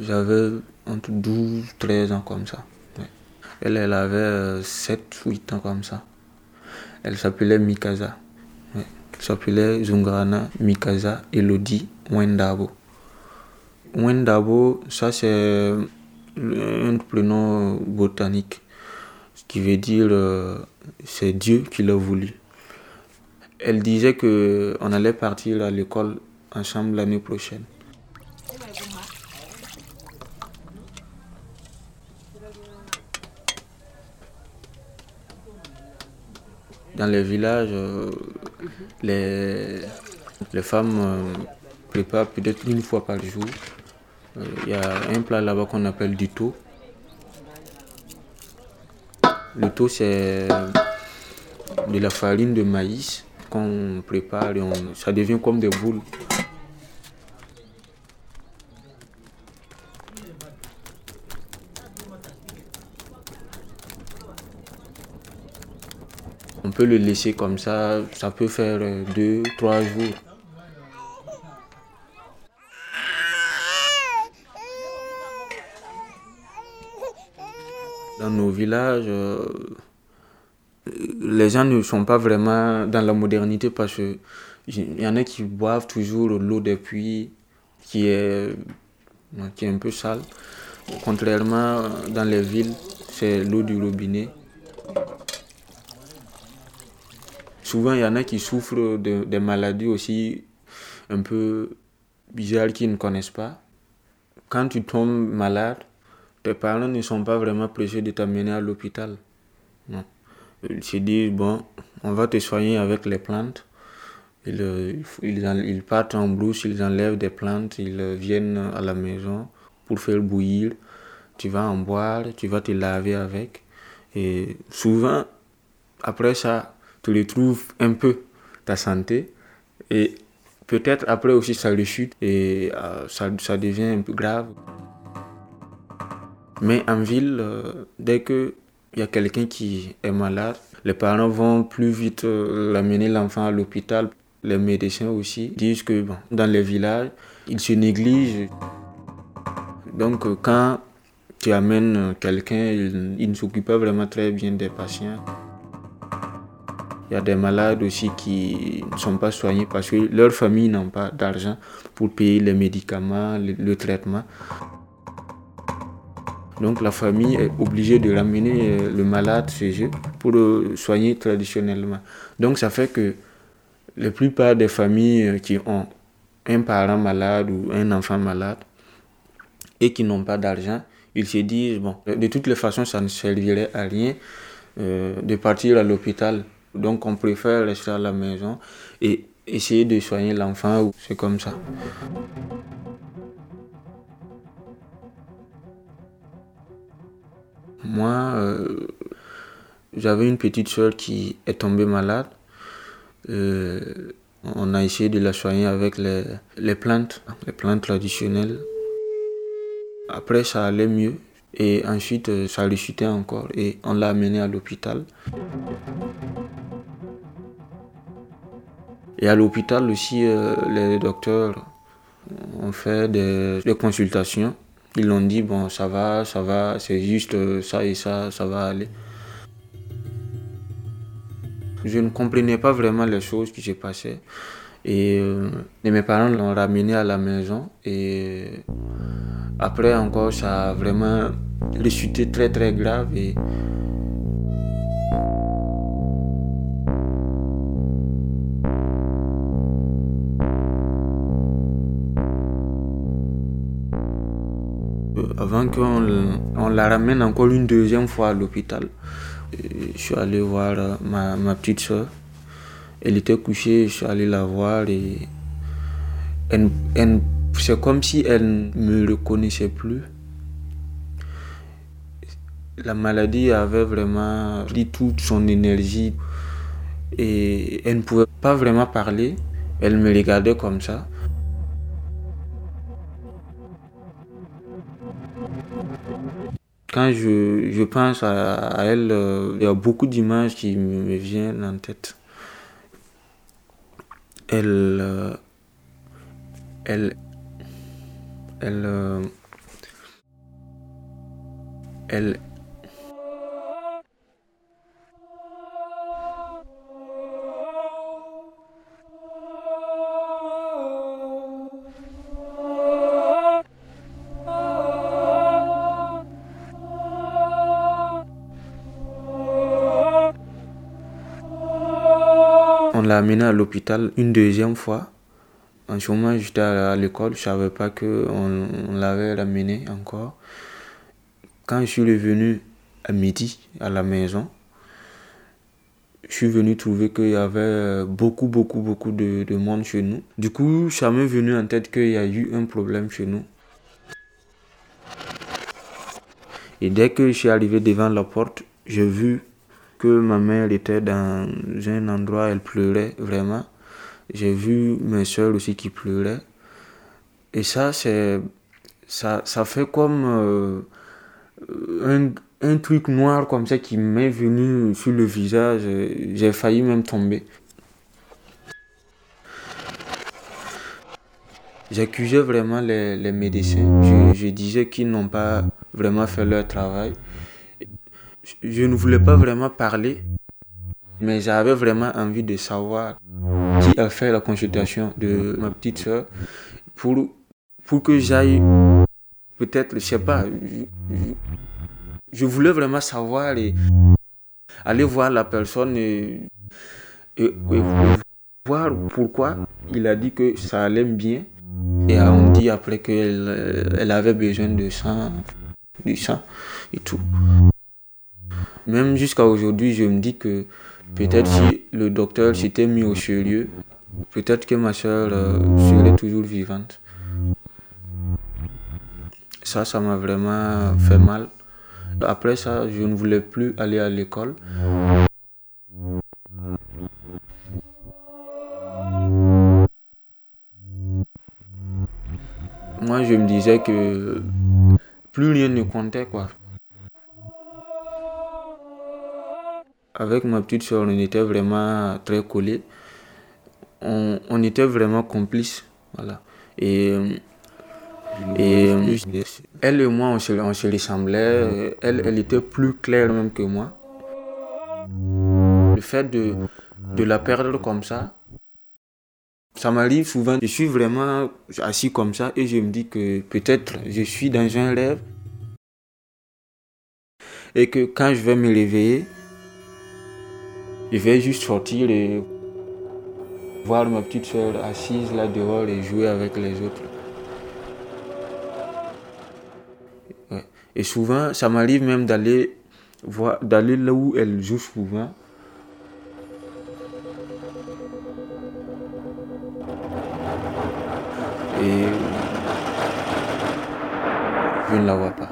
J'avais entre 12, 13 ans comme ça. Elle, avait 7, 8 ans comme ça. Elle s'appelait Mikaza. Elle s'appelait Zungrana Mikaza Elodie Wendabo. Wendabo, ça c'est un prénom botanique, ce qui veut dire euh, c'est Dieu qui l'a voulu. Elle disait que on allait partir à l'école ensemble l'année prochaine. Dans les villages, euh, les, les femmes euh, préparent peut-être une fois par jour. Euh, il y a un plat là-bas qu'on appelle du taux. Le taux, c'est de la farine de maïs qu'on prépare et ça devient comme des boules. On peut le laisser comme ça, ça peut faire deux, trois jours. Dans nos villages, euh, les gens ne sont pas vraiment dans la modernité parce qu'il y en a qui boivent toujours l'eau des puits qui est, qui est un peu sale. Contrairement dans les villes, c'est l'eau du robinet. Souvent, il y en a qui souffrent de, des maladies aussi un peu bizarres qu'ils ne connaissent pas. Quand tu tombes malade, tes parents ne sont pas vraiment pressés de t'amener à l'hôpital. Ils se disent, bon, on va te soigner avec les plantes. Ils, ils, partent en brousse, ils enlèvent des plantes, ils viennent à la maison pour faire bouillir. Tu vas en boire, tu vas te laver avec. Et souvent, après ça, tu retrouves un peu ta santé. Et peut-être après aussi ça rechute et euh, ça, devient un peu grave. Mais en ville, euh, dès qu'il y a quelqu'un qui est malade, les parents vont plus vite euh, l'amener l'enfant à l'hôpital. Les médecins aussi disent que dans les villages, ils se négligent. Donc euh, quand tu amènes quelqu'un, il, ne s'occupe pas vraiment très bien des patients. Il y a des malades aussi qui ne sont pas soignés parce que leur famille n'a pas d'argent pour payer les médicaments, le traitement. Donc la famille est obligée de ramener euh, le malade chez eux pour le soigner traditionnellement. Donc ça fait que la plupart des familles euh, qui ont un parent malade ou un enfant malade et qui n'ont pas d'argent, ils se disent, bon, de toutes les façons, ça ne servirait à rien euh, de partir à l'hôpital. Donc on préfère rester à la maison et essayer de soigner l'enfant. C'est comme ça. Moi, euh, j'avais une petite soeur qui est tombée malade. Euh, on a essayé de la soigner avec les, plantes, les plantes traditionnelles. Après, ça allait mieux. Et ensuite, euh, ça rechutait encore. Et on l'a amenée à l'hôpital. Et à l'hôpital aussi, les docteurs ont fait des, consultations ils l'ont dit, bon, ça va, ça va, c'est juste euh, ça et ça, ça va aller. Je ne comprenais pas vraiment les choses qui se passaient. Et, euh, mes parents l'ont ramené à la maison. Et après encore, ça a vraiment ressuscité très très grave. Avant qu'on on la ramène encore une deuxième fois à l'hôpital. Je suis allé voir euh, ma, petite soeur. Elle était couchée, je suis allé la voir et c'est comme si elle ne me reconnaissait plus. La maladie avait vraiment pris toute son énergie et elle ne pouvait pas vraiment parler. Elle me regardait comme ça. quand je, je pense à, elle, euh, il y a beaucoup d'images qui me, viennent en tête. Elle. Euh, elle. Elle. Euh, elle l'a amené à l'hôpital une deuxième fois. En ce moment, j'étais à l'école, je savais pas qu'on on, l'avait ramené encore. Quand je suis revenu à midi à la maison, je suis venu trouver qu'il y avait beaucoup, beaucoup, beaucoup de, de monde chez nous. Du coup, ça m'est venu en tête qu'il y a eu un problème chez nous. Et dès que je suis arrivé devant la porte, j'ai vu ma mère était dans un endroit, elle pleurait vraiment. J'ai vu mes soeurs aussi qui pleuraient. Et ça, c'est, ça, ça fait comme euh, un, truc noir comme ça qui m'est venu sur le visage. J'ai failli même tomber. J'accusais vraiment les, médecins. Je disais qu'ils n'ont pas vraiment fait leur travail. Je ne voulais pas vraiment parler, mais j'avais vraiment envie de savoir qui a fait la consultation de ma petite soeur pour, pour que j'aille peut-être, je sais pas, je, voulais vraiment savoir et aller voir la personne et voir pourquoi il a dit que ça allait bien. Et on dit après qu'elle elle avait besoin de sang, du sang et tout. Même jusqu'à aujourd'hui, je me dis que peut-être si le docteur s'était mis au sérieux, peut-être que ma soeur euh, serait toujours vivante. Ça, ça m'a vraiment fait mal. Après ça, je ne voulais plus aller à l'école. Moi, je me disais que plus rien ne comptait, quoi. Avec ma petite soeur, on était vraiment très collés. On, on était vraiment complices. Voilà. Et, et elle et moi, on se, on se ressemblait. Elle, elle était plus claire même que moi. Le fait de, de la perdre comme ça, ça m'arrive souvent. Je suis vraiment assis comme ça et je me dis que peut-être je suis dans un rêve. Et que quand je vais me réveiller, je vais juste sortir et voir ma petite soeur assise là dehors et jouer avec les autres. Et souvent, ça m'arrive même d'aller voir, d'aller là où elle joue souvent. Et je ne la vois pas.